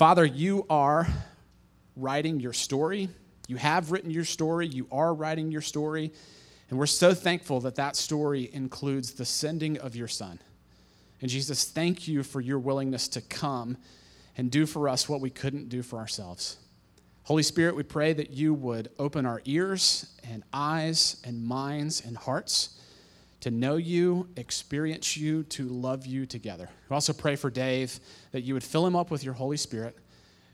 Father, you are writing your story. You have written your story. You are writing your story. And we're so thankful that that story includes the sending of your son. And Jesus, thank you for your willingness to come and do for us what we couldn't do for ourselves. Holy Spirit, we pray that you would open our ears and eyes and minds and hearts to know you, experience you, to love you together. We also pray for Dave that you would fill him up with your Holy Spirit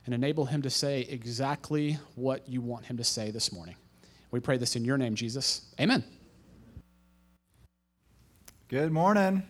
and enable him to say exactly what you want him to say this morning. We pray this in your name, Jesus. Amen. Good morning.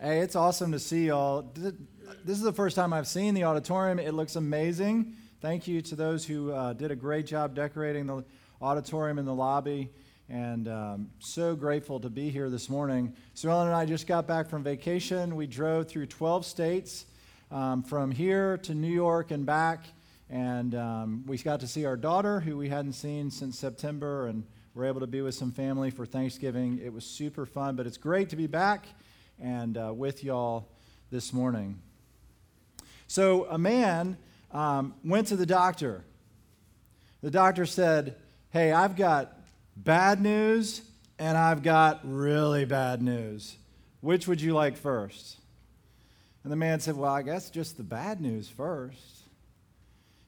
Hey, it's awesome to see y'all. This is the first time I've seen the auditorium. It looks amazing. Thank you to those who uh, did a great job decorating the auditorium and the lobby. And um, so grateful to be here this morning. So Ellen and I just got back from vacation. We drove through 12 states um, from here to New York and back. And um, we got to see our daughter, who we hadn't seen since September, and we're able to be with some family for Thanksgiving. It was super fun, but it's great to be back and uh, with y'all this morning. So, a man um, went to the doctor. The doctor said, Hey, I've got bad news and I've got really bad news. Which would you like first? And the man said, Well, I guess just the bad news first.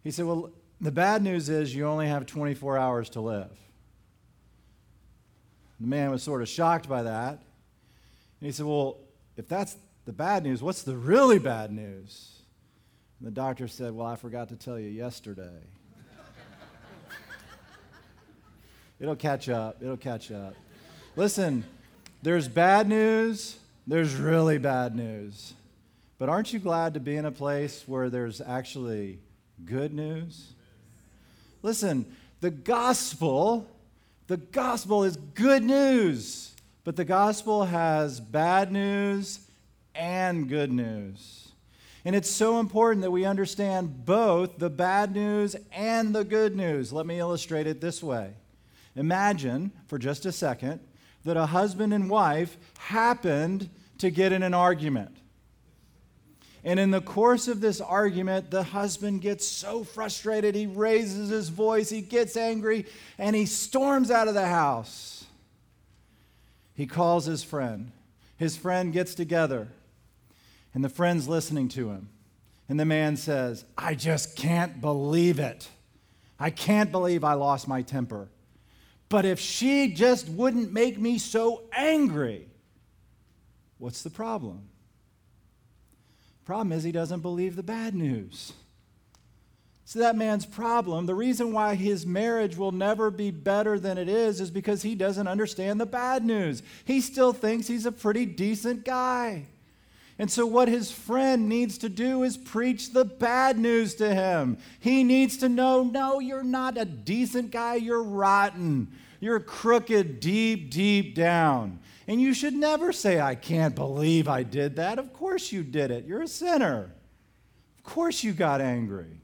He said, Well, the bad news is you only have 24 hours to live. The man was sort of shocked by that. And he said, Well, if that's the bad news, what's the really bad news? And the doctor said, Well, I forgot to tell you yesterday. It'll catch up. It'll catch up. Listen, there's bad news, there's really bad news. But aren't you glad to be in a place where there's actually good news? Listen, the gospel, the gospel is good news, but the gospel has bad news and good news. And it's so important that we understand both the bad news and the good news. Let me illustrate it this way. Imagine for just a second that a husband and wife happened to get in an argument. And in the course of this argument, the husband gets so frustrated, he raises his voice, he gets angry, and he storms out of the house. He calls his friend. His friend gets together, and the friend's listening to him. And the man says, I just can't believe it. I can't believe I lost my temper. But if she just wouldn't make me so angry, what's the problem? Problem is, he doesn't believe the bad news. So, that man's problem, the reason why his marriage will never be better than it is, is because he doesn't understand the bad news. He still thinks he's a pretty decent guy. And so, what his friend needs to do is preach the bad news to him. He needs to know no, you're not a decent guy, you're rotten. You're crooked deep, deep down. And you should never say, I can't believe I did that. Of course you did it. You're a sinner. Of course you got angry.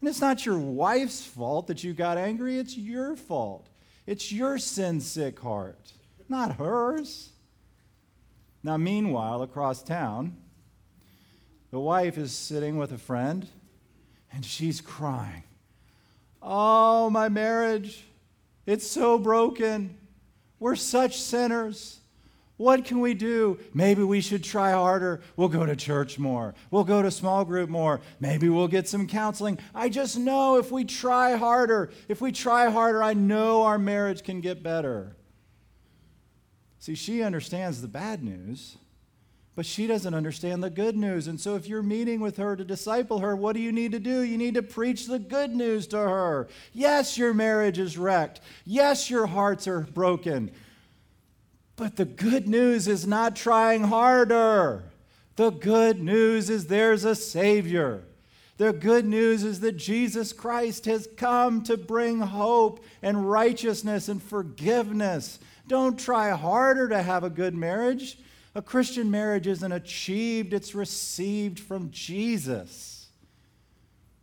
And it's not your wife's fault that you got angry, it's your fault. It's your sin sick heart, not hers. Now, meanwhile, across town, the wife is sitting with a friend and she's crying. Oh, my marriage. It's so broken. We're such sinners. What can we do? Maybe we should try harder. We'll go to church more. We'll go to small group more. Maybe we'll get some counseling. I just know if we try harder, if we try harder, I know our marriage can get better. See, she understands the bad news, but she doesn't understand the good news. And so, if you're meeting with her to disciple her, what do you need to do? You need to preach the good news to her. Yes, your marriage is wrecked. Yes, your hearts are broken. But the good news is not trying harder. The good news is there's a Savior. The good news is that Jesus Christ has come to bring hope and righteousness and forgiveness don't try harder to have a good marriage. A Christian marriage isn't achieved, it's received from Jesus.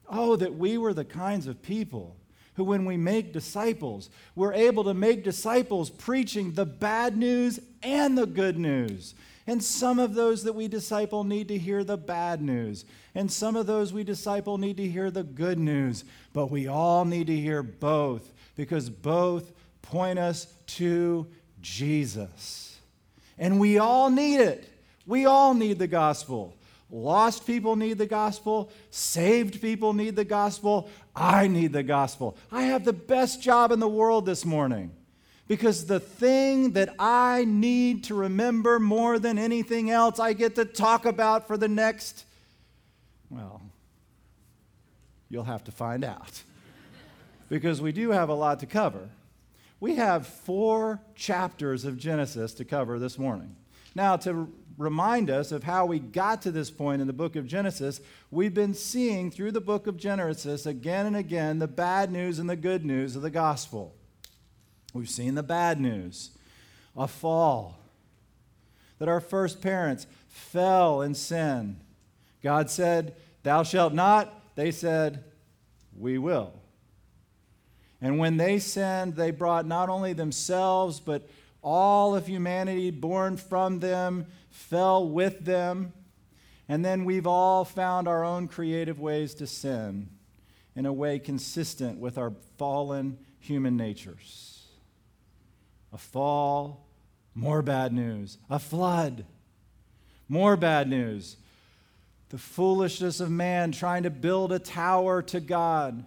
Oh, that we were the kinds of people who, when we make disciples, we're able to make disciples preaching the bad news and the good news. And some of those that we disciple need to hear the bad news. And some of those we disciple need to hear the good news. But we all need to hear both because both point us to Jesus. And we all need it. We all need the gospel. Lost people need the gospel. Saved people need the gospel. I need the gospel. I have the best job in the world this morning because the thing that I need to remember more than anything else, I get to talk about for the next, well, you'll have to find out. because we do have a lot to cover. We have four chapters of Genesis to cover this morning. Now, to remind us of how we got to this point in the book of Genesis, we've been seeing through the book of Genesis again and again the bad news and the good news of the gospel. We've seen the bad news a fall, that our first parents fell in sin. God said, Thou shalt not. They said, We will. And when they sinned, they brought not only themselves, but all of humanity born from them fell with them. And then we've all found our own creative ways to sin in a way consistent with our fallen human natures a fall, more bad news, a flood, more bad news, the foolishness of man trying to build a tower to God.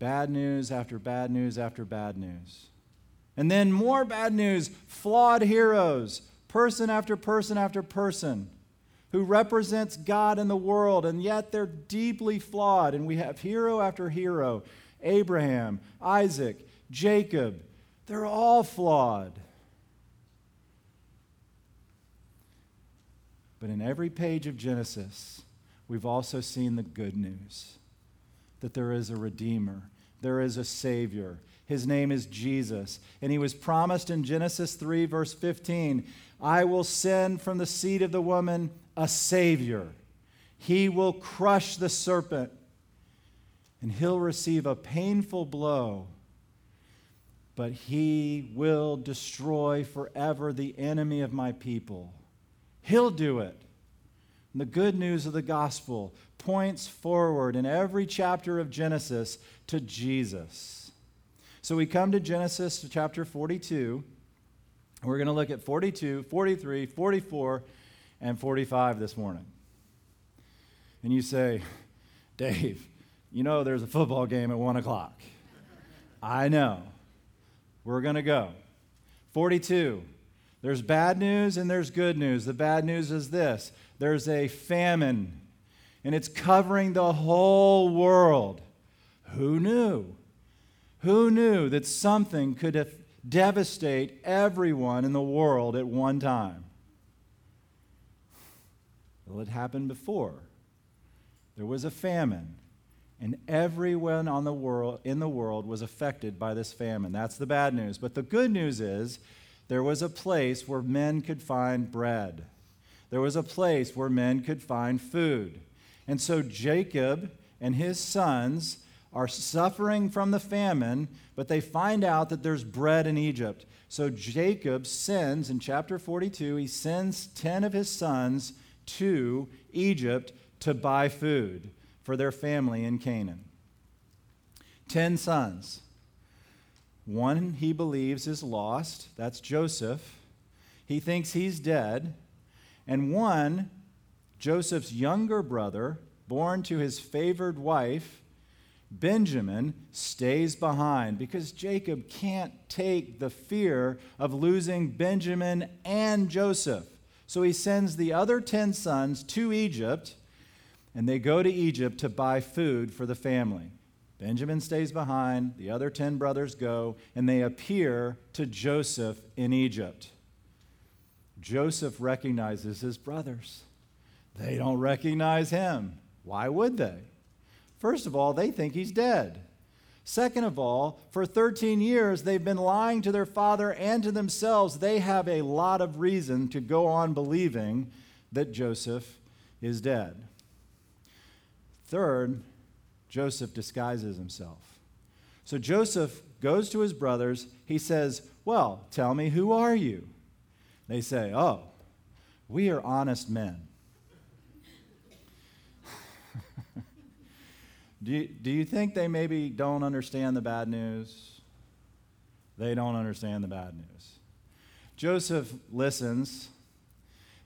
Bad news after bad news after bad news. And then more bad news, flawed heroes, person after person after person who represents God in the world, and yet they're deeply flawed. And we have hero after hero Abraham, Isaac, Jacob. They're all flawed. But in every page of Genesis, we've also seen the good news that there is a Redeemer, there is a Savior. His name is Jesus. And he was promised in Genesis 3, verse 15 I will send from the seed of the woman a Savior. He will crush the serpent, and he'll receive a painful blow but he will destroy forever the enemy of my people. He'll do it. And the good news of the gospel points forward in every chapter of Genesis to Jesus. So we come to Genesis chapter 42. We're going to look at 42, 43, 44, and 45 this morning. And you say, Dave, you know there's a football game at 1 o'clock. I know. We're going to go. 42. There's bad news and there's good news. The bad news is this there's a famine, and it's covering the whole world. Who knew? Who knew that something could devastate everyone in the world at one time? Well, it happened before. There was a famine and everyone on the world, in the world was affected by this famine. That's the bad news. But the good news is there was a place where men could find bread. There was a place where men could find food. And so Jacob and his sons are suffering from the famine, but they find out that there's bread in Egypt. So Jacob sends, in chapter 42, he sends 10 of his sons to Egypt to buy food for their family in Canaan. Ten sons. One he believes is lost, that's Joseph. He thinks he's dead. And one, Joseph's younger brother, born to his favored wife, Benjamin, stays behind because Jacob can't take the fear of losing Benjamin and Joseph. So he sends the other 10 sons to Egypt and they go to Egypt to buy food for the family. Benjamin stays behind, the other 10 brothers go, and they appear to Joseph in Egypt. Joseph recognizes his brothers. They don't recognize him. Why would they? First of all, they think he's dead. Second of all, for 13 years, they've been lying to their father and to themselves. They have a lot of reason to go on believing that Joseph is dead. Third, Joseph disguises himself. So Joseph goes to his brothers. He says, Well, tell me, who are you? They say, Oh, we are honest men. Do, you, do you think they maybe don't understand the bad news? They don't understand the bad news. Joseph listens.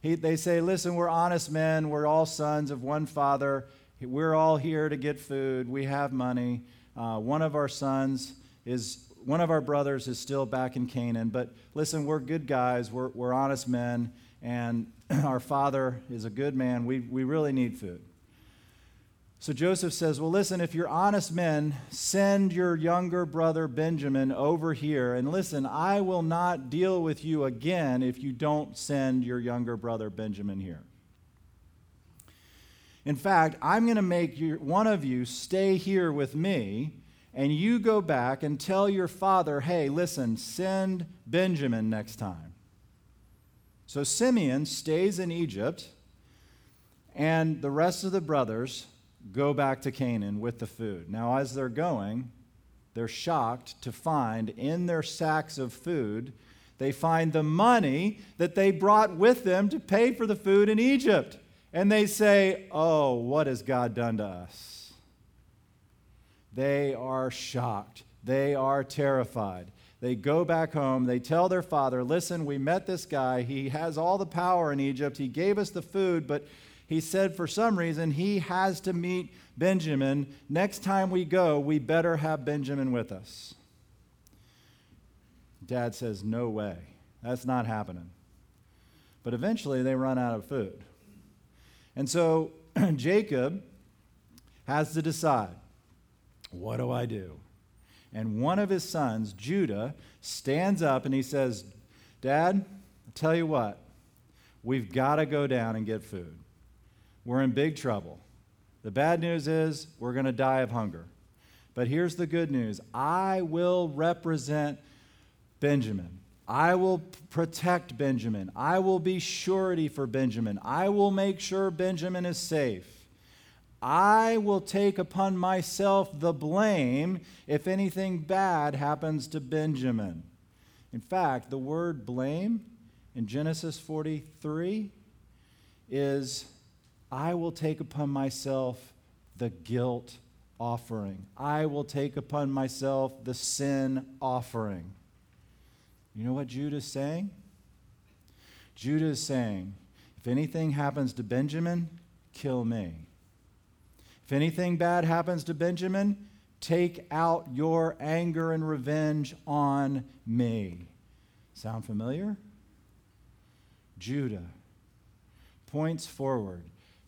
He, they say, Listen, we're honest men. We're all sons of one father. We're all here to get food. We have money. Uh, one of our sons is, one of our brothers is still back in Canaan. But listen, we're good guys. We're, we're honest men. And our father is a good man. We, we really need food. So Joseph says, Well, listen, if you're honest men, send your younger brother Benjamin over here. And listen, I will not deal with you again if you don't send your younger brother Benjamin here. In fact, I'm going to make one of you stay here with me, and you go back and tell your father, hey, listen, send Benjamin next time. So Simeon stays in Egypt, and the rest of the brothers go back to Canaan with the food. Now, as they're going, they're shocked to find in their sacks of food, they find the money that they brought with them to pay for the food in Egypt and they say, Oh, what has God done to us? They are shocked. They are terrified. They go back home. They tell their father, Listen, we met this guy. He has all the power in Egypt. He gave us the food, but he said for some reason he has to meet Benjamin. Next time we go, we better have Benjamin with us. Dad says, No way. That's not happening. But eventually they run out of food. And so Jacob has to decide what do I do? And one of his sons, Judah, stands up and he says, Dad, I'll tell you what, we've got to go down and get food. We're in big trouble. The bad news is we're going to die of hunger. But here's the good news I will represent Benjamin. I will protect Benjamin. I will be surety for Benjamin. I will make sure Benjamin is safe. I will take upon myself the blame if anything bad happens to Benjamin. In fact, the word blame in Genesis 43 is I will take upon myself the guilt offering. I will take upon myself the sin offering. You know what Judah is saying? Judah is saying, if anything happens to Benjamin, kill me. If anything bad happens to Benjamin, take out your anger and revenge on me. Sound familiar? Judah points forward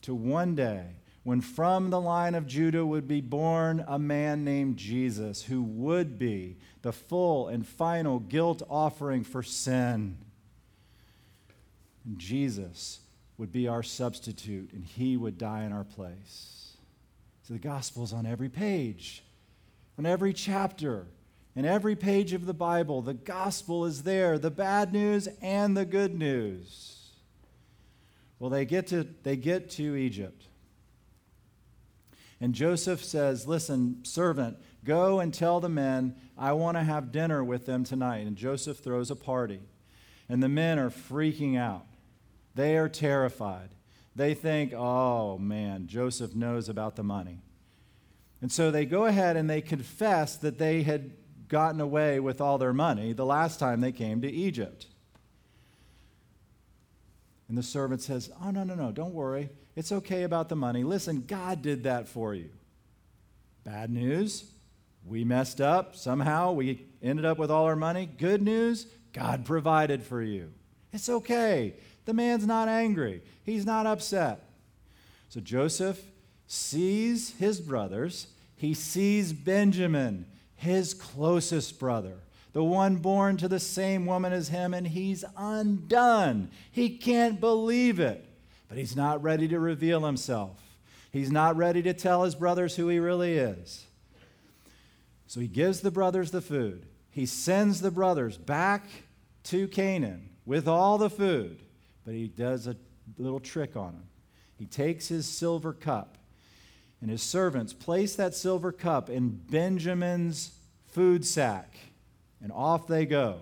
to one day when from the line of Judah would be born a man named Jesus who would be the full and final guilt offering for sin. And Jesus would be our substitute and he would die in our place. So the gospel's on every page, on every chapter. In every page of the Bible, the gospel is there, the bad news and the good news. Well, they get to, they get to Egypt. And Joseph says, Listen, servant, go and tell the men, I want to have dinner with them tonight. And Joseph throws a party. And the men are freaking out. They are terrified. They think, oh man, Joseph knows about the money. And so they go ahead and they confess that they had gotten away with all their money the last time they came to Egypt. And the servant says, Oh, no, no, no, don't worry. It's okay about the money. Listen, God did that for you. Bad news, we messed up. Somehow we ended up with all our money. Good news, God provided for you. It's okay. The man's not angry, he's not upset. So Joseph sees his brothers, he sees Benjamin, his closest brother the one born to the same woman as him, and he's undone. He can't believe it, but he's not ready to reveal himself. He's not ready to tell his brothers who he really is. So he gives the brothers the food. He sends the brothers back to Canaan with all the food, but he does a little trick on them. He takes his silver cup, and his servants place that silver cup in Benjamin's food sack and off they go.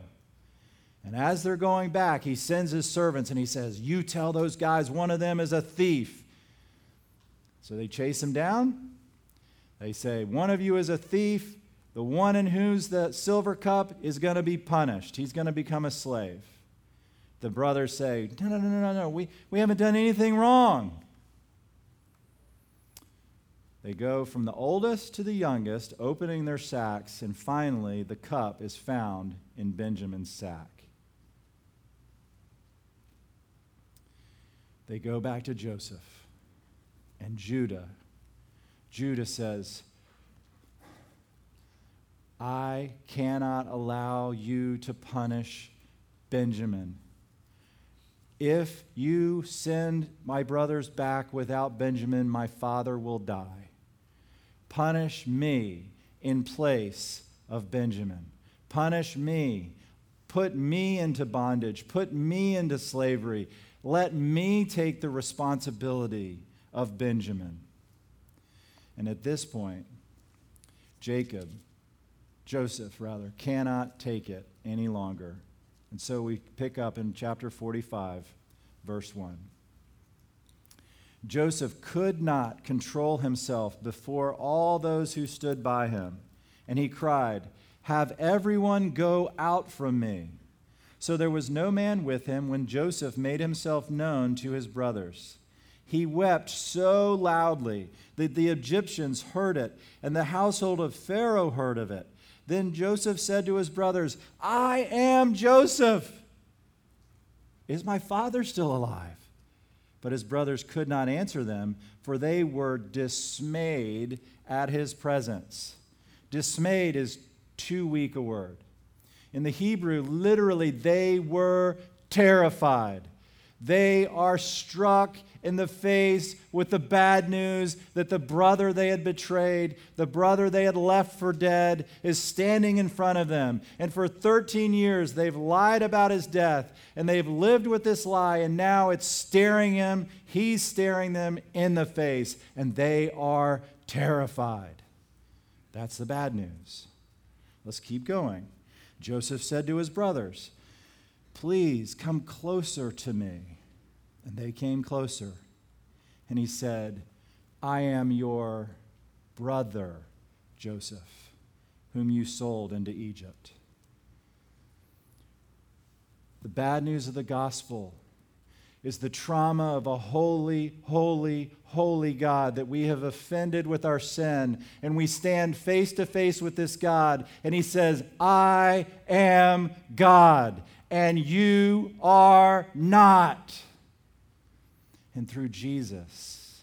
And as they're going back, he sends his servants and he says, You tell those guys one of them is a thief. So they chase him down. They say, One of you is a thief. The one in whose the silver cup is going to be punished. He's going to become a slave. The brothers say, No, no, no, no, no. We, we haven't done anything wrong. They go from the oldest to the youngest, opening their sacks, and finally the cup is found in Benjamin's sack. They go back to Joseph and Judah. Judah says, I cannot allow you to punish Benjamin. If you send my brothers back without Benjamin, my father will die. Punish me in place of Benjamin. Punish me. Put me into bondage. Put me into slavery. Let me take the responsibility of Benjamin. And at this point, Jacob, Joseph rather, cannot take it any longer. And so we pick up in chapter 45, verse 1. Joseph could not control himself before all those who stood by him, and he cried, Have everyone go out from me. So there was no man with him when Joseph made himself known to his brothers. He wept so loudly that the Egyptians heard it, and the household of Pharaoh heard of it. Then Joseph said to his brothers, I am Joseph. Is my father still alive? But his brothers could not answer them, for they were dismayed at his presence. Dismayed is too weak a word. In the Hebrew, literally, they were terrified. They are struck in the face with the bad news that the brother they had betrayed, the brother they had left for dead, is standing in front of them. And for 13 years, they've lied about his death, and they've lived with this lie, and now it's staring him, he's staring them in the face, and they are terrified. That's the bad news. Let's keep going. Joseph said to his brothers, Please come closer to me. And they came closer. And he said, I am your brother, Joseph, whom you sold into Egypt. The bad news of the gospel is the trauma of a holy, holy, holy God that we have offended with our sin. And we stand face to face with this God, and He says, I am God, and you are not. And through Jesus,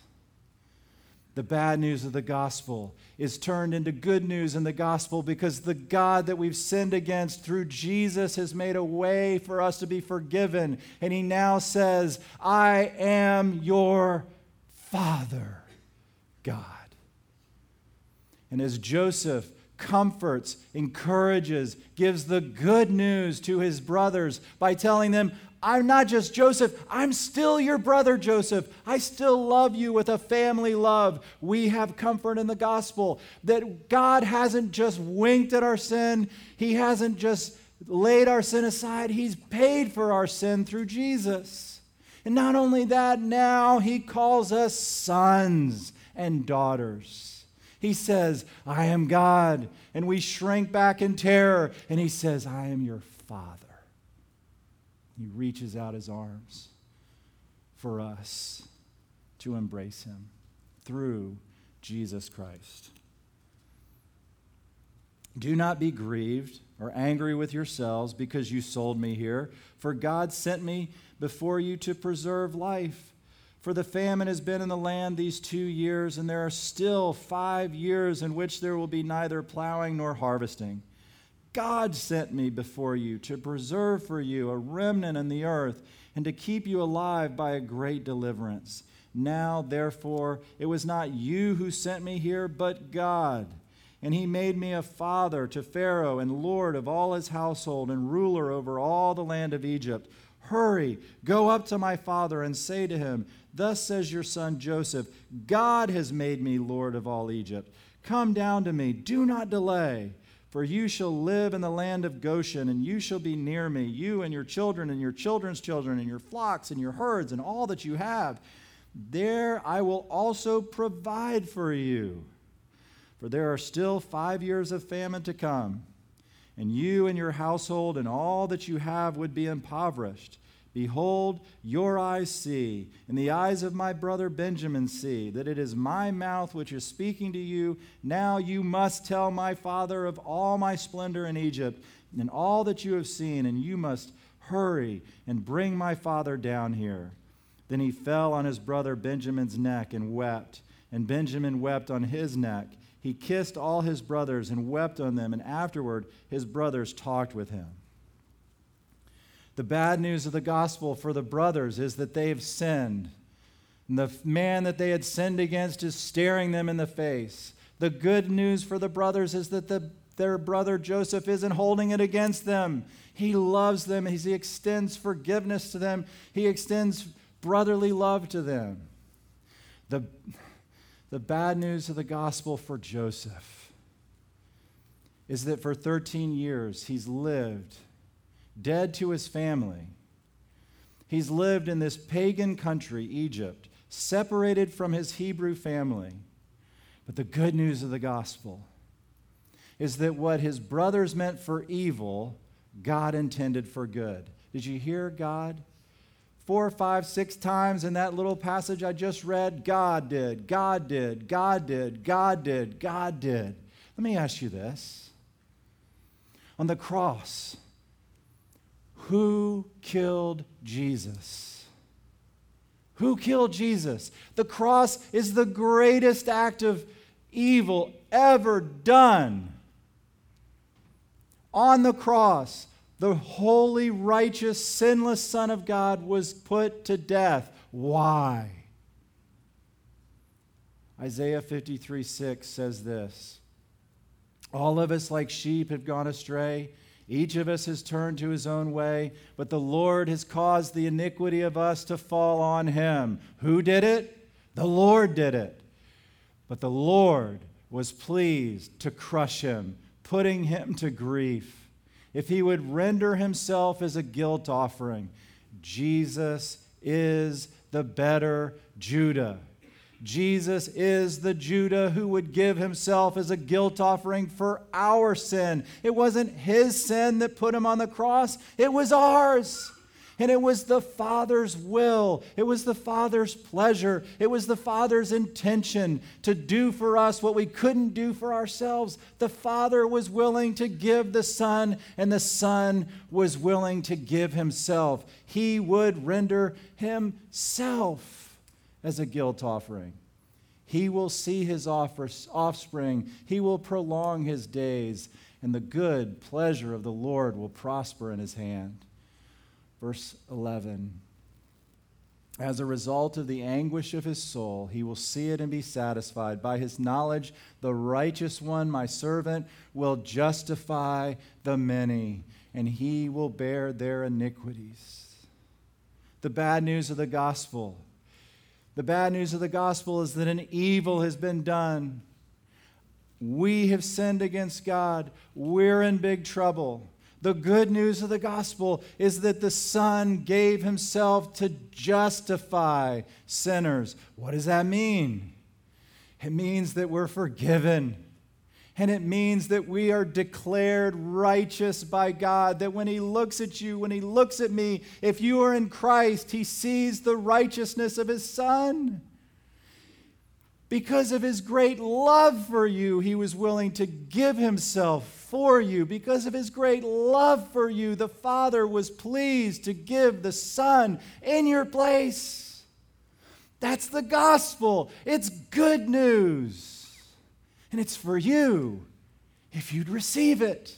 the bad news of the gospel is turned into good news in the gospel because the God that we've sinned against through Jesus has made a way for us to be forgiven. And he now says, I am your Father, God. And as Joseph comforts, encourages, gives the good news to his brothers by telling them, I'm not just Joseph, I'm still your brother, Joseph. I still love you with a family love. We have comfort in the gospel that God hasn't just winked at our sin, He hasn't just laid our sin aside, He's paid for our sin through Jesus. And not only that, now He calls us sons and daughters. He says, I am God. And we shrink back in terror. And He says, I am your Father. He reaches out his arms for us to embrace him through Jesus Christ. Do not be grieved or angry with yourselves because you sold me here, for God sent me before you to preserve life. For the famine has been in the land these two years, and there are still five years in which there will be neither plowing nor harvesting. God sent me before you to preserve for you a remnant in the earth and to keep you alive by a great deliverance. Now, therefore, it was not you who sent me here, but God. And he made me a father to Pharaoh and lord of all his household and ruler over all the land of Egypt. Hurry, go up to my father and say to him, Thus says your son Joseph, God has made me lord of all Egypt. Come down to me, do not delay. For you shall live in the land of Goshen, and you shall be near me, you and your children, and your children's children, and your flocks, and your herds, and all that you have. There I will also provide for you. For there are still five years of famine to come, and you and your household and all that you have would be impoverished. Behold, your eyes see, and the eyes of my brother Benjamin see, that it is my mouth which is speaking to you. Now you must tell my father of all my splendor in Egypt, and all that you have seen, and you must hurry and bring my father down here. Then he fell on his brother Benjamin's neck and wept, and Benjamin wept on his neck. He kissed all his brothers and wept on them, and afterward his brothers talked with him. The bad news of the gospel for the brothers is that they have sinned. And the man that they had sinned against is staring them in the face. The good news for the brothers is that the, their brother Joseph isn't holding it against them. He loves them, he extends forgiveness to them, he extends brotherly love to them. The, the bad news of the gospel for Joseph is that for 13 years he's lived dead to his family. He's lived in this pagan country, Egypt, separated from his Hebrew family. But the good news of the gospel is that what his brothers meant for evil, God intended for good. Did you hear God? Four, five, six times in that little passage I just read, God did, God did, God did, God did, God did. Let me ask you this. On the cross, who killed Jesus? Who killed Jesus? The cross is the greatest act of evil ever done. On the cross, the holy, righteous, sinless Son of God was put to death. Why? Isaiah 53 6 says this All of us, like sheep, have gone astray. Each of us has turned to his own way, but the Lord has caused the iniquity of us to fall on him. Who did it? The Lord did it. But the Lord was pleased to crush him, putting him to grief. If he would render himself as a guilt offering, Jesus is the better Judah. Jesus is the Judah who would give himself as a guilt offering for our sin. It wasn't his sin that put him on the cross, it was ours. And it was the Father's will. It was the Father's pleasure. It was the Father's intention to do for us what we couldn't do for ourselves. The Father was willing to give the Son, and the Son was willing to give Himself. He would render Himself as a guilt offering. He will see his offspring, he will prolong his days, and the good pleasure of the Lord will prosper in his hand. Verse 11 As a result of the anguish of his soul, he will see it and be satisfied. By his knowledge, the righteous one, my servant, will justify the many, and he will bear their iniquities. The bad news of the gospel the bad news of the gospel is that an evil has been done. We have sinned against God. We're in big trouble. The good news of the gospel is that the Son gave himself to justify sinners. What does that mean? It means that we're forgiven. And it means that we are declared righteous by God. That when He looks at you, when He looks at me, if you are in Christ, He sees the righteousness of His Son. Because of His great love for you, He was willing to give Himself for you. Because of His great love for you, the Father was pleased to give the Son in your place. That's the gospel, it's good news and it's for you if you'd receive it.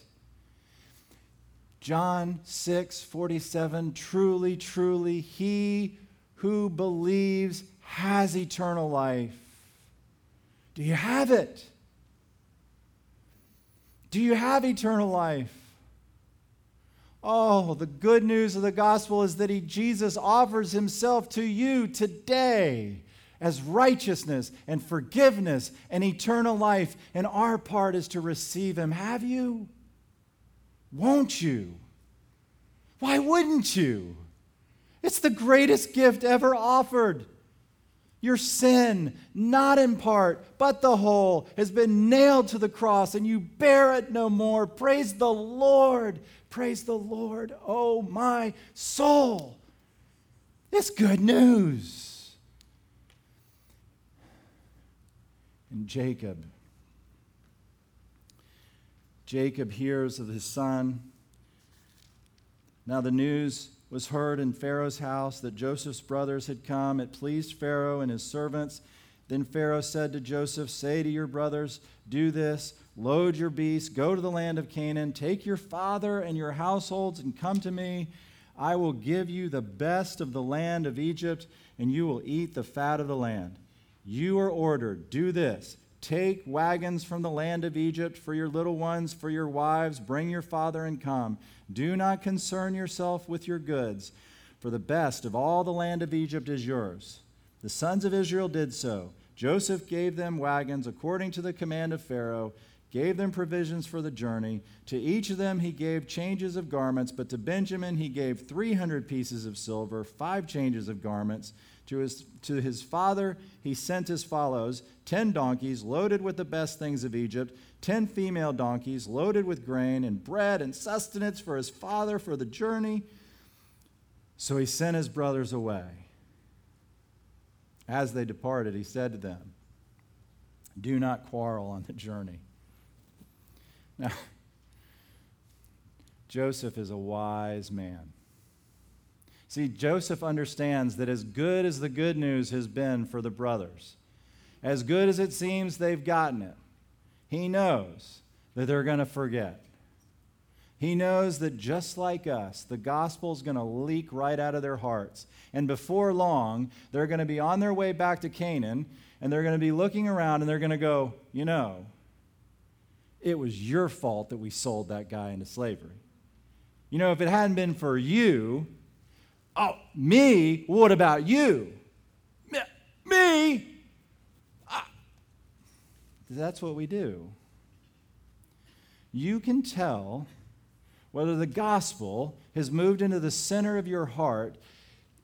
John 6 47 Truly, truly, he who believes has eternal life. Do you have it? Do you have eternal life? Oh, the good news of the gospel is that he, Jesus offers himself to you today as righteousness and forgiveness and eternal life, and our part is to receive him. Have you? Won't you? Why wouldn't you? It's the greatest gift ever offered. Your sin, not in part, but the whole, has been nailed to the cross, and you bear it no more. Praise the Lord. Praise the Lord, oh my soul. It's good news. And Jacob. Jacob hears of his son. Now the news was heard in Pharaoh's house that Joseph's brothers had come. It pleased Pharaoh and his servants. Then Pharaoh said to Joseph, Say to your brothers, Do this load your beasts, go to the land of Canaan, take your father and your households, and come to me. I will give you the best of the land of Egypt, and you will eat the fat of the land. You are ordered, do this. Take wagons from the land of Egypt for your little ones, for your wives, bring your father and come. Do not concern yourself with your goods, for the best of all the land of Egypt is yours. The sons of Israel did so. Joseph gave them wagons according to the command of Pharaoh, gave them provisions for the journey. To each of them he gave changes of garments, but to Benjamin he gave 300 pieces of silver, five changes of garments. To his, to his father he sent as follows ten donkeys loaded with the best things of Egypt, ten female donkeys loaded with grain and bread and sustenance for his father for the journey. So he sent his brothers away. As they departed, he said to them, Do not quarrel on the journey. Now, Joseph is a wise man. See, Joseph understands that as good as the good news has been for the brothers, as good as it seems they've gotten it, he knows that they're going to forget. He knows that just like us, the gospel is going to leak right out of their hearts. And before long, they're going to be on their way back to Canaan, and they're going to be looking around and they're going to go, you know, it was your fault that we sold that guy into slavery. You know, if it hadn't been for you, Oh, me? What about you? Me? Ah. That's what we do. You can tell whether the gospel has moved into the center of your heart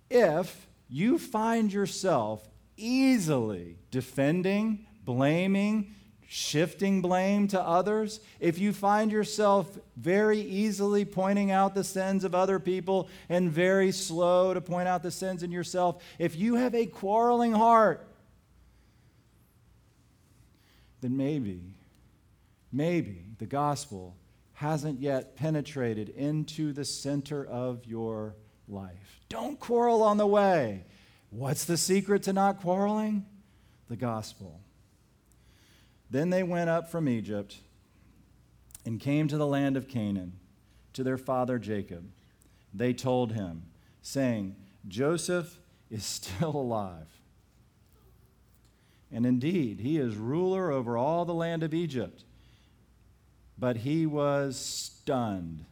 if you find yourself easily defending, blaming, shifting blame to others, if you find yourself very easily pointing out the sins of other people and very slow to point out the sins in yourself, if you have a quarreling heart, then maybe, maybe the gospel hasn't yet penetrated into the center of your life. Don't quarrel on the way. What's the secret to not quarreling? The gospel. Then they went up from Egypt and came to the land of Canaan, to their father Jacob. They told him, saying, Joseph is still alive. And indeed, he is ruler over all the land of Egypt. But he was stunned,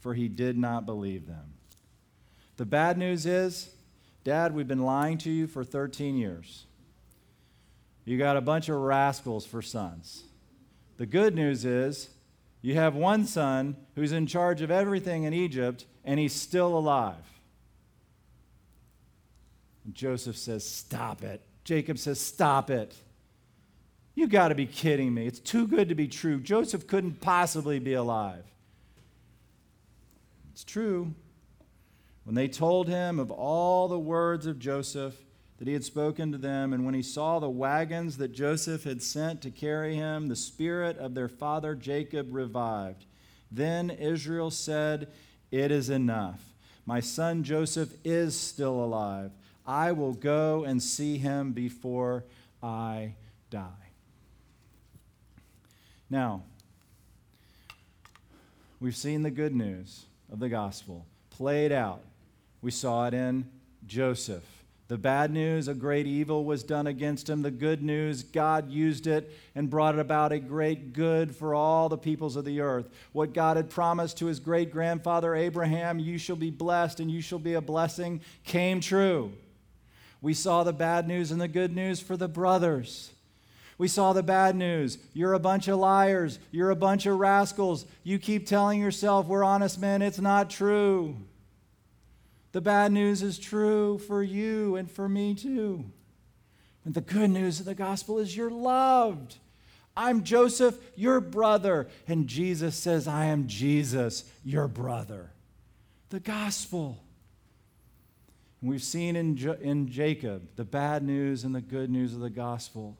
for he did not believe them. The bad news is, Dad, we've been lying to you for 13 years. You got a bunch of rascals for sons. The good news is you have one son who's in charge of everything in Egypt, and he's still alive. And Joseph says, Stop it. Jacob says, Stop it. You got to be kidding me. It's too good to be true. Joseph couldn't possibly be alive. It's true. When they told him of all the words of Joseph, that he had spoken to them. And when he saw the wagons that Joseph had sent to carry him, the spirit of their father Jacob revived. Then Israel said, It is enough. My son Joseph is still alive. I will go and see him before I die. Now, we've seen the good news of the gospel played out. We saw it in Joseph. The bad news, a great evil was done against him. The good news, God used it and brought about a great good for all the peoples of the earth. What God had promised to his great grandfather Abraham, you shall be blessed and you shall be a blessing, came true. We saw the bad news and the good news for the brothers. We saw the bad news. You're a bunch of liars. You're a bunch of rascals. You keep telling yourself we're honest men. It's not true. The bad news is true for you and for me too. And the good news of the gospel is you're loved. I'm Joseph, your brother. And Jesus says, I am Jesus, your brother. The gospel. And we've seen in, jo- in Jacob the bad news and the good news of the gospel.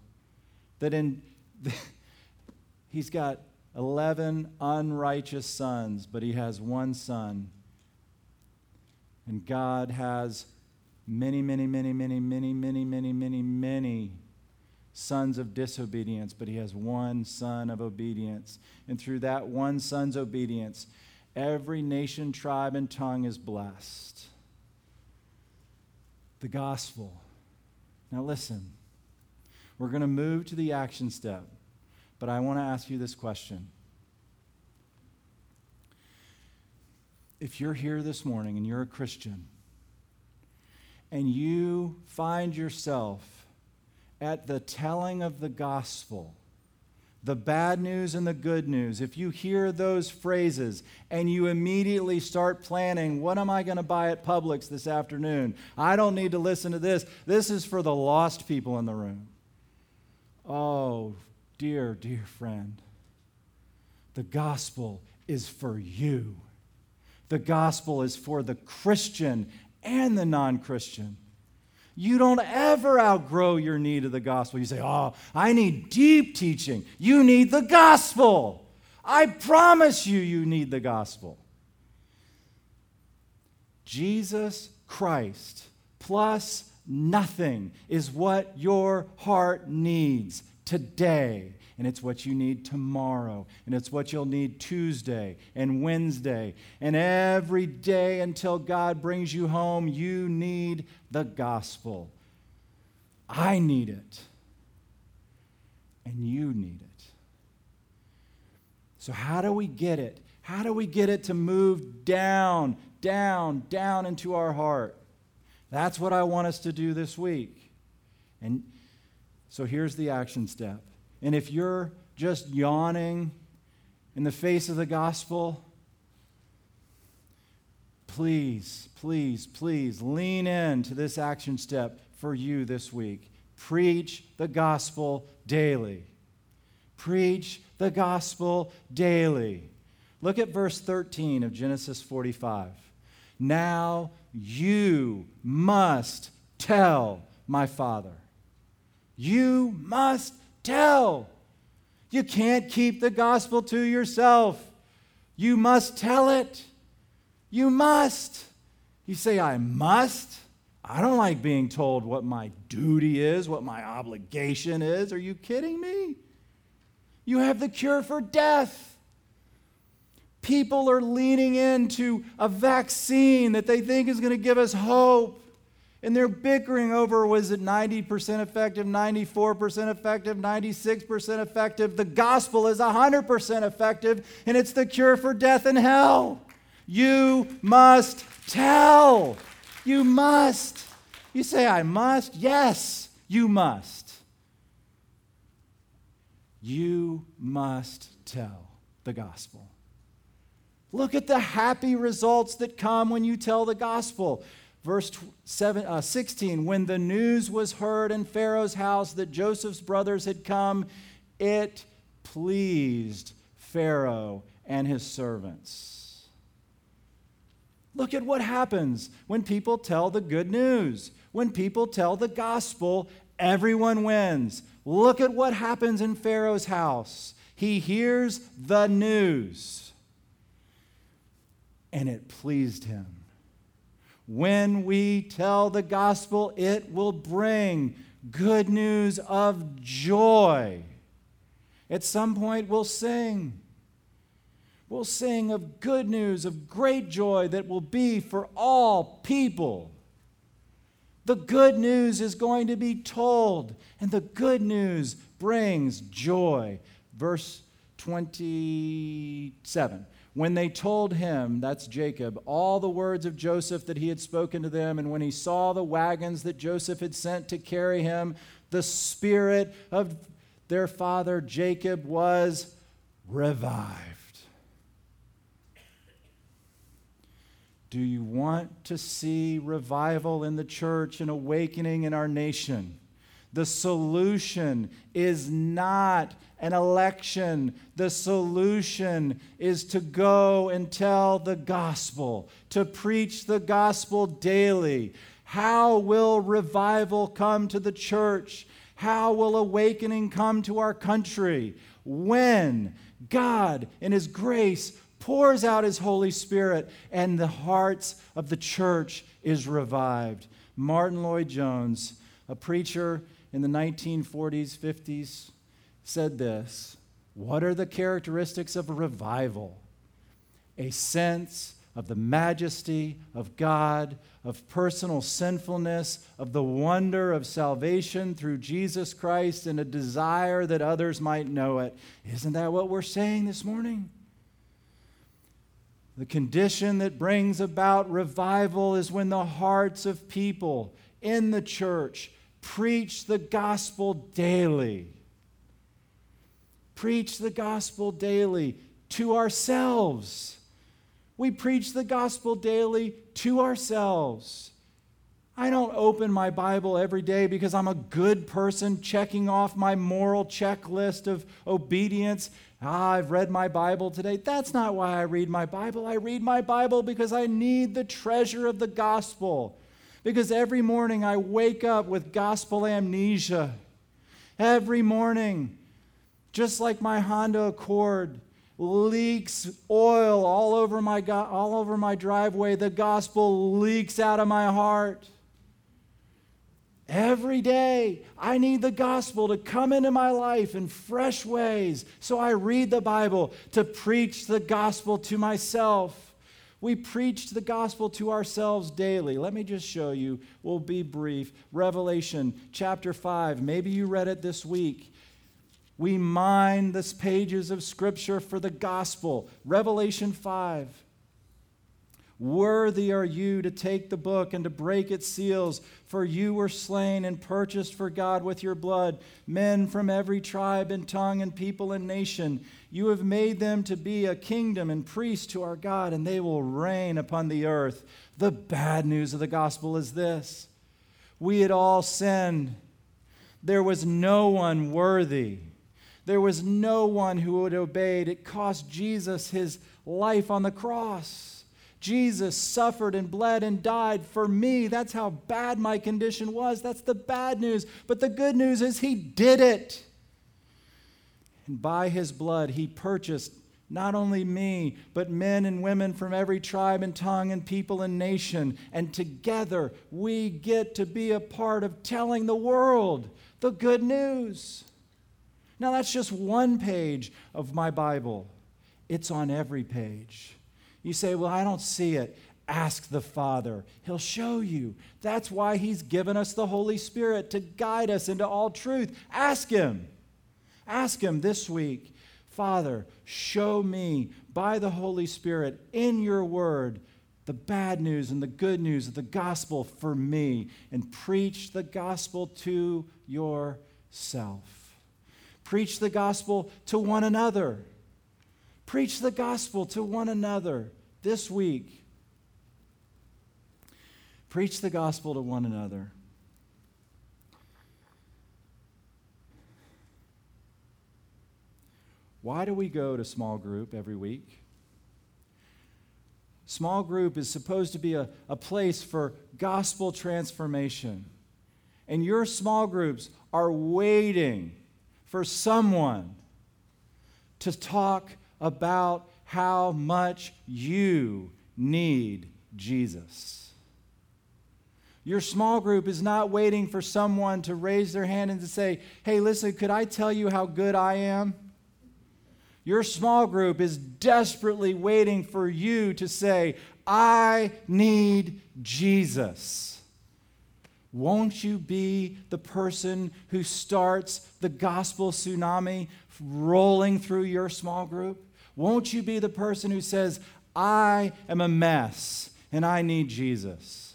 That in, he's got 11 unrighteous sons, but he has one son and God has many, many, many, many, many, many, many, many, many sons of disobedience, but he has one son of obedience. And through that one son's obedience, every nation, tribe, and tongue is blessed. The gospel. Now, listen, we're going to move to the action step, but I want to ask you this question if you're here this morning and you're a Christian and you find yourself at the telling of the gospel, the bad news and the good news, if you hear those phrases and you immediately start planning, what am I going to buy at Publix this afternoon? I don't need to listen to this. This is for the lost people in the room. Oh, dear, dear friend, the gospel is for you. The gospel is for the Christian and the non Christian. You don't ever outgrow your need of the gospel. You say, Oh, I need deep teaching. You need the gospel. I promise you, you need the gospel. Jesus Christ plus nothing is what your heart needs today and it's what you need tomorrow, and it's what you'll need Tuesday and Wednesday, and every day until God brings you home, you need the gospel. I need it, and you need it. So, how do we get it? How do we get it to move down, down, down into our heart? That's what I want us to do this week. And so here's the action step and if you're just yawning in the face of the gospel, please, please, please lean in to this action step for you this week. Preach the gospel daily. Preach the gospel daily. Look at verse 13 of Genesis 45. Now you must tell my father. You must tell. You can't keep the gospel to yourself. You must tell it. You must. You say, I must? I don't like being told what my duty is, what my obligation is. Are you kidding me? You have the cure for death. People are leaning into a vaccine that they think is going to give us hope and they're bickering over was it 90% effective, 94% effective, 96% effective. The gospel is 100% effective, and it's the cure for death and hell. You must tell. You must. You say, I must? Yes, you must. You must tell the gospel. Look at the happy results that come when you tell the gospel. Verse seven, uh, 16 When the news was heard in Pharaoh's house that Joseph's brothers had come, it pleased Pharaoh and his servants. Look at what happens when people tell the good news. When people tell the gospel, everyone wins. Look at what happens in Pharaoh's house. He hears the news, and it pleased him. When we tell the gospel, it will bring good news of joy. At some point, we'll sing. We'll sing of good news, of great joy that will be for all people. The good news is going to be told, and the good news brings joy. Verse 27 when they told him, that's Jacob, all the words of Joseph that he had spoken to them, and when he saw the wagons that Joseph had sent to carry him, the spirit of their father Jacob was revived. Do you want to see revival in the church and awakening in our nation? The solution is not an election. The solution is to go and tell the gospel, to preach the gospel daily. How will revival come to the church? How will awakening come to our country? When God, in His grace, pours out His Holy Spirit and the hearts of the church is revived. Martyn Lloyd-Jones, a preacher in the 1940s, 50s, said this What are the characteristics of a revival? A sense of the majesty of God, of personal sinfulness, of the wonder of salvation through Jesus Christ, and a desire that others might know it. Isn't that what we're saying this morning? The condition that brings about revival is when the hearts of people in the church Preach the gospel daily. Preach the gospel daily to ourselves. We preach the gospel daily to ourselves. I don't open my Bible every day because I'm a good person checking off my moral checklist of obedience. Ah, I've read my Bible today. That's not why I read my Bible. I read my Bible because I need the treasure of the gospel. Because every morning I wake up with gospel amnesia. Every morning, just like my Honda Accord leaks oil all over my, all over my driveway, the gospel leaks out of my heart. Every day, I need the gospel to come into my life in fresh ways. So I read the Bible to preach the gospel to myself. We preach the gospel to ourselves daily. Let me just show you. We'll be brief. Revelation chapter 5. Maybe you read it this week. We mine the pages of Scripture for the gospel. Revelation 5. Worthy are you to take the book and to break its seals, for you were slain and purchased for God with your blood men from every tribe and tongue and people and nation. You have made them to be a kingdom and priests to our God, and they will reign upon the earth. The bad news of the gospel is this we had all sinned. There was no one worthy. There was no one who would obey. It cost Jesus his life on the cross. Jesus suffered and bled and died for me. That's how bad my condition was. That's the bad news. But the good news is he did it. And by his blood, he purchased not only me, but men and women from every tribe and tongue and people and nation. And together we get to be a part of telling the world the good news. Now, that's just one page of my Bible, it's on every page. You say, Well, I don't see it. Ask the Father. He'll show you. That's why He's given us the Holy Spirit to guide us into all truth. Ask Him. Ask Him this week, Father, show me by the Holy Spirit in your word the bad news and the good news of the gospel for me, and preach the gospel to yourself. Preach the gospel to one another. Preach the gospel to one another this week. Preach the gospel to one another. Why do we go to small group every week? Small group is supposed to be a, a place for gospel transformation. And your small groups are waiting for someone to talk about how much you need Jesus. Your small group is not waiting for someone to raise their hand and to say, Hey, listen, could I tell you how good I am? Your small group is desperately waiting for you to say, I need Jesus. Won't you be the person who starts the gospel tsunami rolling through your small group? Won't you be the person who says, I am a mess and I need Jesus?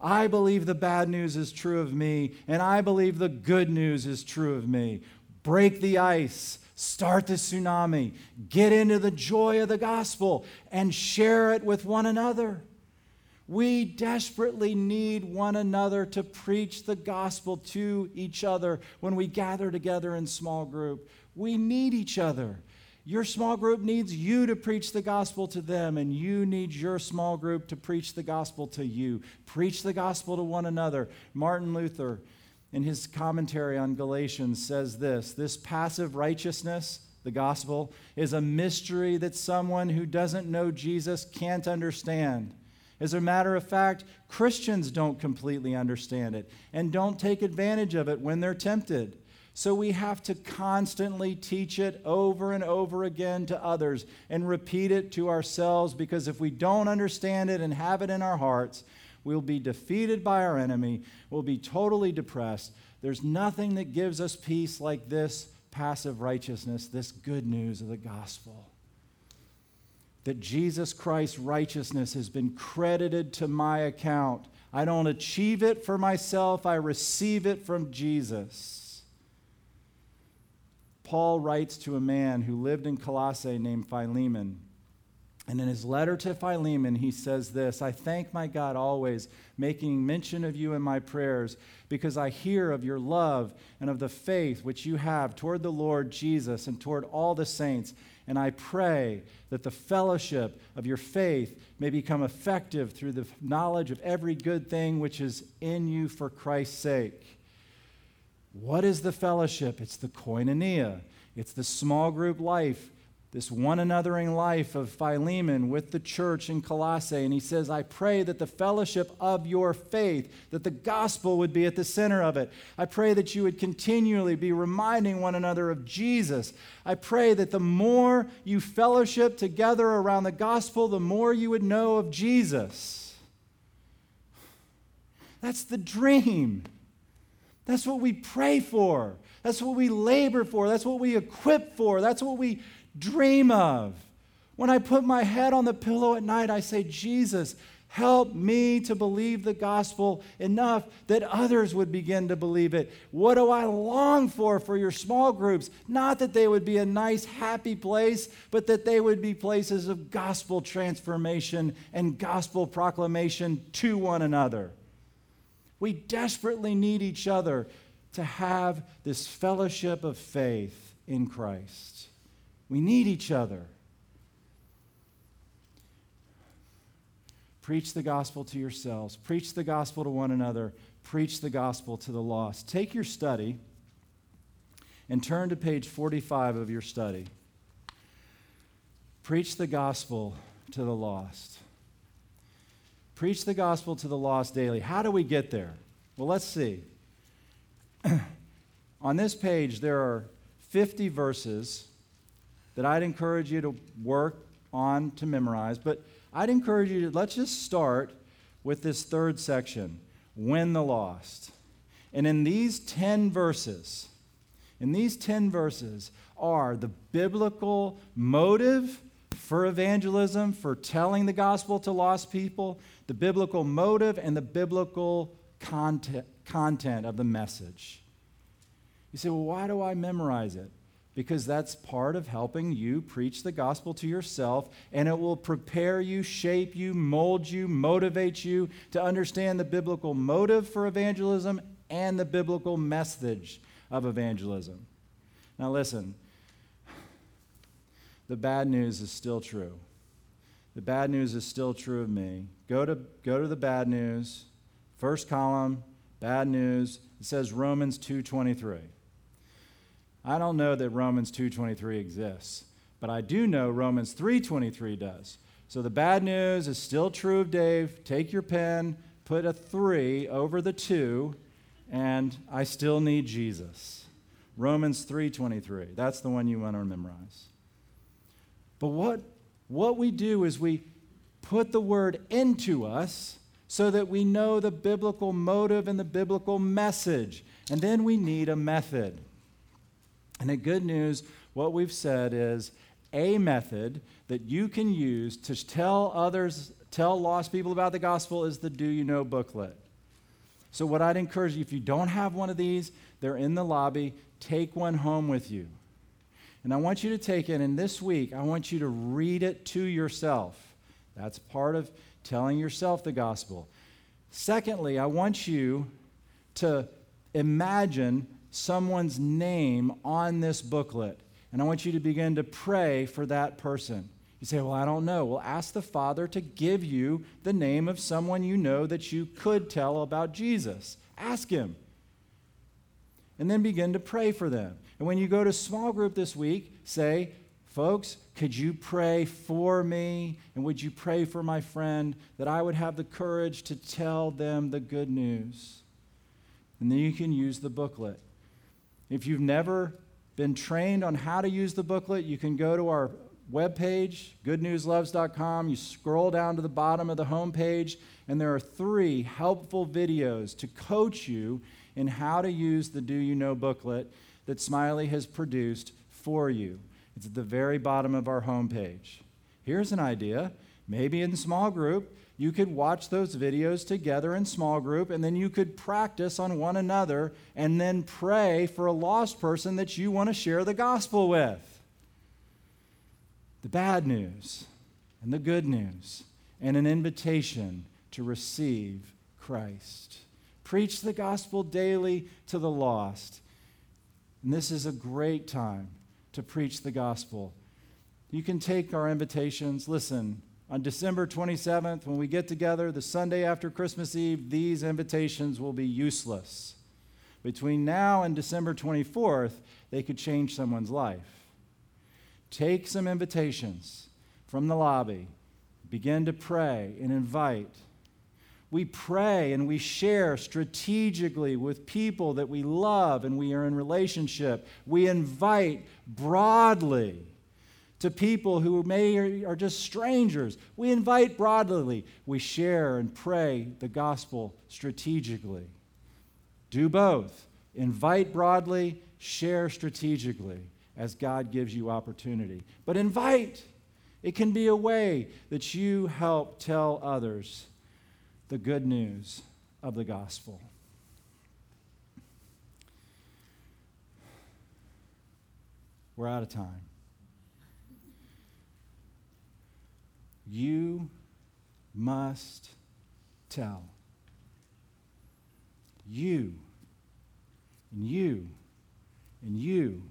I believe the bad news is true of me, and I believe the good news is true of me. Break the ice, start the tsunami, get into the joy of the gospel, and share it with one another. We desperately need one another to preach the gospel to each other when we gather together in small group. We need each other. Your small group needs you to preach the gospel to them, and you need your small group to preach the gospel to you. Preach the gospel to one another. Martin Luther, in his commentary on Galatians, says this this passive righteousness, the gospel, is a mystery that someone who doesn't know Jesus can't understand. As a matter of fact, Christians don't completely understand it and don't take advantage of it when they're tempted. So we have to constantly teach it over and over again to others and repeat it to ourselves because if we don't understand it and have it in our hearts, we'll be defeated by our enemy, we'll be totally depressed. There's nothing that gives us peace like this passive righteousness, this good news of the gospel. That Jesus Christ's righteousness has been credited to my account. I don't achieve it for myself, I receive it from Jesus. Paul writes to a man who lived in Colossae named Philemon. And in his letter to Philemon, he says this I thank my God always, making mention of you in my prayers, because I hear of your love and of the faith which you have toward the Lord Jesus and toward all the saints. And I pray that the fellowship of your faith may become effective through the knowledge of every good thing which is in you for Christ's sake. What is the fellowship? It's the koinonia, it's the small group life, this one anothering life of Philemon with the church in Colossae. And he says, I pray that the fellowship of your faith, that the gospel would be at the center of it. I pray that you would continually be reminding one another of Jesus. I pray that the more you fellowship together around the gospel, the more you would know of Jesus. That's the dream. That's what we pray for. That's what we labor for. That's what we equip for. That's what we dream of. When I put my head on the pillow at night, I say, Jesus, help me to believe the gospel enough that others would begin to believe it. What do I long for for your small groups? Not that they would be a nice, happy place, but that they would be places of gospel transformation and gospel proclamation to one another. We desperately need each other to have this fellowship of faith in Christ. We need each other. Preach the gospel to yourselves, preach the gospel to one another, preach the gospel to the lost. Take your study and turn to page 45 of your study. Preach the gospel to the lost. Preach the gospel to the lost daily. How do we get there? Well, let's see. On this page, there are 50 verses that I'd encourage you to work on to memorize, but I'd encourage you to let's just start with this third section win the lost. And in these 10 verses, in these 10 verses are the biblical motive for evangelism, for telling the gospel to lost people, the biblical motive and the biblical content, content of the message. You say, well, why do I memorize it? Because that's part of helping you preach the gospel to yourself, and it will prepare you, shape you, mold you, motivate you to understand the biblical motive for evangelism and the biblical message of evangelism. Now, listen, the bad news is still true. The bad news is still true of me. Go to, go to the bad news. First column, bad news. It says Romans 2:23. I don't know that Romans 2:23 exists, but I do know Romans 3:23 does. So the bad news is still true of Dave. Take your pen, put a 3 over the 2, and I still need Jesus. Romans 3:23. That's the one you want to memorize. But what, what we do is we put the word into us so that we know the biblical motive and the biblical message. And then we need a method. And the good news, what we've said is a method that you can use to tell others, tell lost people about the gospel is the Do You Know booklet. So, what I'd encourage you, if you don't have one of these, they're in the lobby, take one home with you. And I want you to take it, and this week, I want you to read it to yourself. That's part of telling yourself the gospel. Secondly, I want you to imagine someone's name on this booklet. And I want you to begin to pray for that person. You say, Well, I don't know. Well, ask the Father to give you the name of someone you know that you could tell about Jesus. Ask Him. And then begin to pray for them. And when you go to small group this week, say, Folks, could you pray for me? And would you pray for my friend that I would have the courage to tell them the good news? And then you can use the booklet. If you've never been trained on how to use the booklet, you can go to our webpage, goodnewsloves.com. You scroll down to the bottom of the homepage, and there are three helpful videos to coach you in how to use the Do You Know booklet that Smiley has produced for you. It's at the very bottom of our homepage. Here's an idea maybe in small group, you could watch those videos together in small group, and then you could practice on one another and then pray for a lost person that you want to share the gospel with. The bad news and the good news, and an invitation to receive Christ. Preach the gospel daily to the lost. And this is a great time to preach the gospel. You can take our invitations. Listen, on December 27th, when we get together, the Sunday after Christmas Eve, these invitations will be useless. Between now and December 24th, they could change someone's life. Take some invitations from the lobby, begin to pray and invite. We pray and we share strategically with people that we love and we are in relationship. We invite broadly to people who may are just strangers. We invite broadly. We share and pray the gospel strategically. Do both. Invite broadly, share strategically as God gives you opportunity. But invite. It can be a way that you help tell others the good news of the gospel. We're out of time. You must tell. You, and you, and you,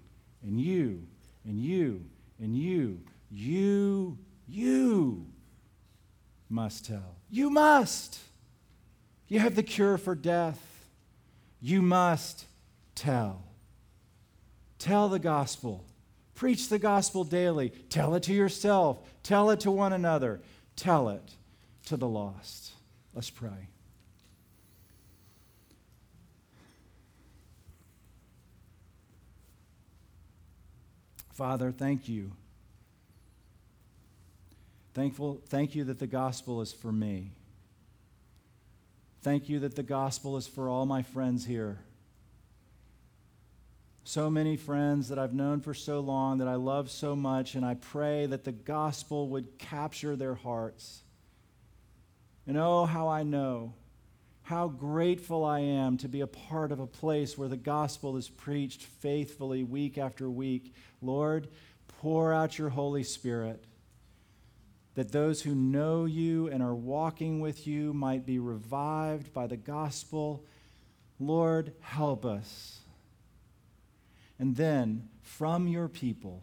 and you, and you, and you, you, you must tell. You must. You have the cure for death. You must tell. Tell the gospel. Preach the gospel daily. Tell it to yourself. Tell it to one another. Tell it to the lost. Let's pray. Father, thank you. Thankful, thank you that the gospel is for me. Thank you that the gospel is for all my friends here so many friends that I've known for so long that I love so much, and I pray that the gospel would capture their hearts. And oh, how I know, how grateful I am to be a part of a place where the gospel is preached faithfully week after week. Lord, pour out your Holy Spirit that those who know you and are walking with you might be revived by the gospel. Lord, help us and then, from your people,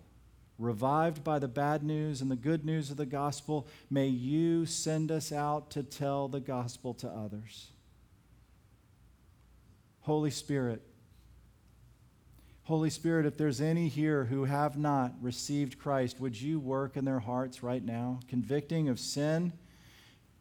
revived by the bad news and the good news of the gospel, may you send us out to tell the gospel to others. Holy Spirit, Holy Spirit, if there's any here who have not received Christ, would you work in their hearts right now, convicting of sin,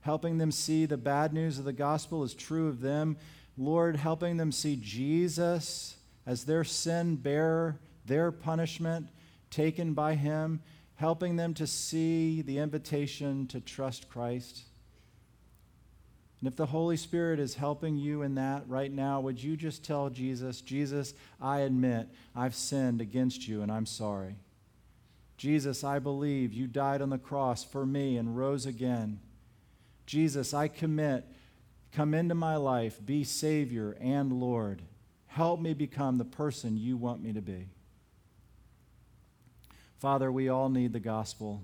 helping them see the bad news of the gospel is true of them? Lord, helping them see Jesus as their sin bearer, their punishment taken by Him, helping them to see the invitation to trust Christ. And if the Holy Spirit is helping you in that right now, would you just tell Jesus, Jesus, I admit I've sinned against you and I'm sorry. Jesus, I believe you died on the cross for me and rose again. Jesus, I commit, come into my life, be Savior and Lord. Help me become the person you want me to be. Father, we all need the gospel.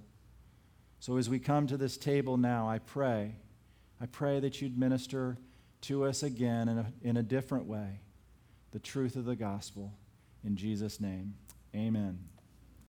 So as we come to this table now, I pray, I pray that you'd minister to us again in a, in a different way the truth of the gospel. In Jesus' name, amen.